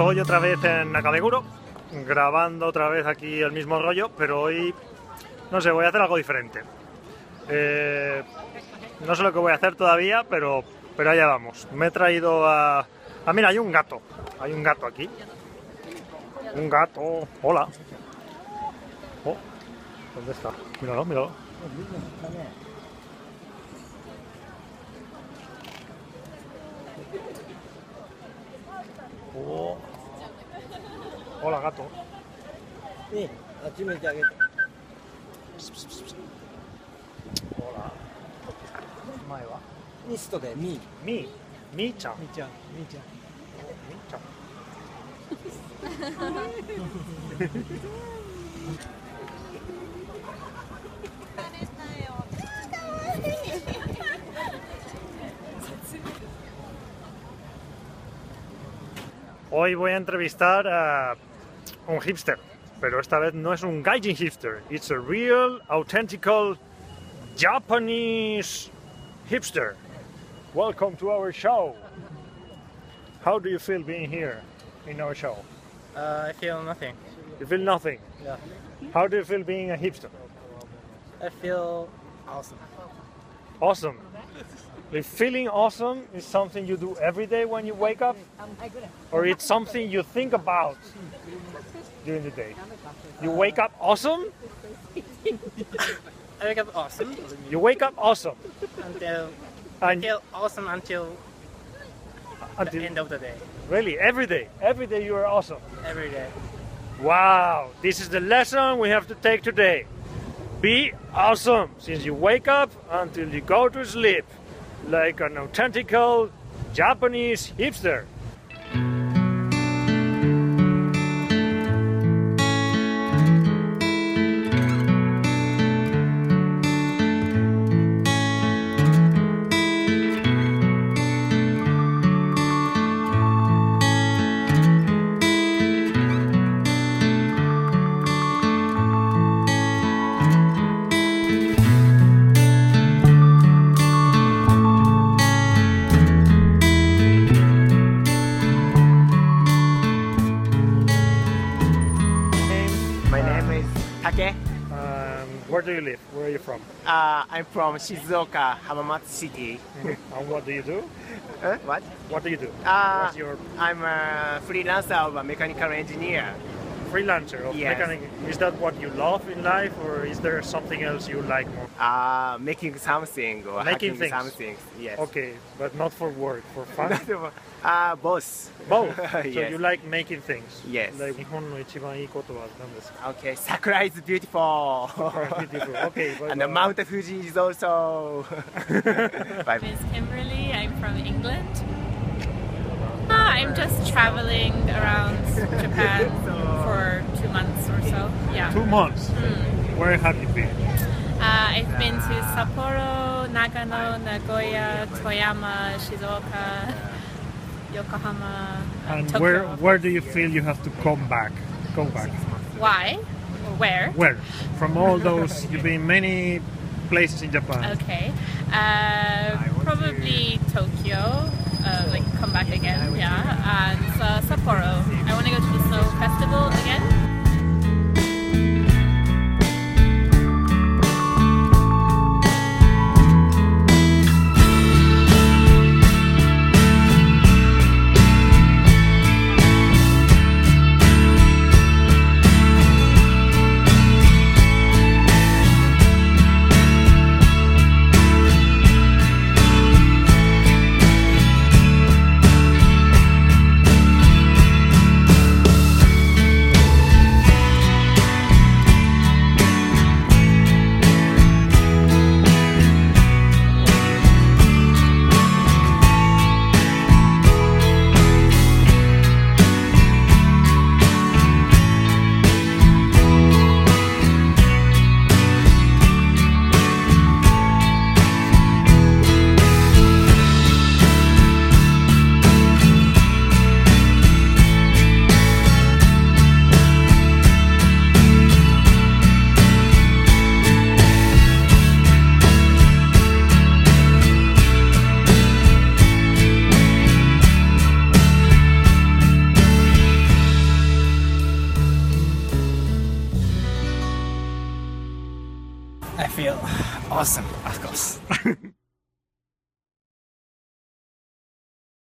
Estoy otra vez en Nakabeguro, grabando otra vez aquí el mismo rollo, pero hoy, no sé, voy a hacer algo diferente. Eh, no sé lo que voy a hacer todavía, pero, pero allá vamos. Me he traído a... Ah, mira, hay un gato. Hay un gato aquí. Un gato. Hola. Oh, ¿dónde está? Míralo, míralo. Hola, gato. Sí, aquí me cagué. Hola. Mae? Misto de mi. Mi. Mi-chan. Mi-chan. Mi-chan. Mi-chan. ホイボイ entrevistar a un hipster, pero esta vez no es un gaijin hipster, it's a real, authentical Japanese hipster. Welcome to our show. How do you feel being here in our show? Uh, I feel nothing You feel nothing. Yeah. How do you feel being a hipster? I feel awesome Awesome. If feeling awesome is something you do every day when you wake up, or it's something you think about during the day. You wake up awesome. I wake up awesome You wake up awesome, until and feel awesome until until the until end of the day really every day, every day you are awesome. every day Wow, this is the lesson we have to take today. Be awesome since you wake up until you go to sleep, like an authentical Japanese hipster. My name is Take. Um, where do you live? Where are you from? Uh, I'm from Shizuoka, Hamamatsu City. And what do you do? Huh? What? What do you do? Uh, What's your I'm a freelancer of a mechanical engineer freelancer of Yes. mechanic? Is that what you love in life, or is there something else you like more? Uh, making something or Making hacking things. something. Yes. Okay, but not for work, for fun. uh, both. Both. So yes. you like making things. Yes. Like 日本の一番いいことは何ですか Okay, Sakura is beautiful. Beautiful. Okay, but, and the uh, Mount Fuji is also. Bye. name is Kimberly. I'm from England. Ah, I'm just traveling around Japan Two months. Where have you been? Uh, I've been to Sapporo, Nagano, Nagoya, Toyama, Shizuoka, Yokohama, And Tokyo. where where do you feel you have to come back? Go back. Why? Where? Where? From all those, you've been many places in Japan. Okay. Uh, probably Tokyo. Uh, like come back again, yeah. And uh, Sapporo. I want to go to the snow festival again. Feel awesome, of course.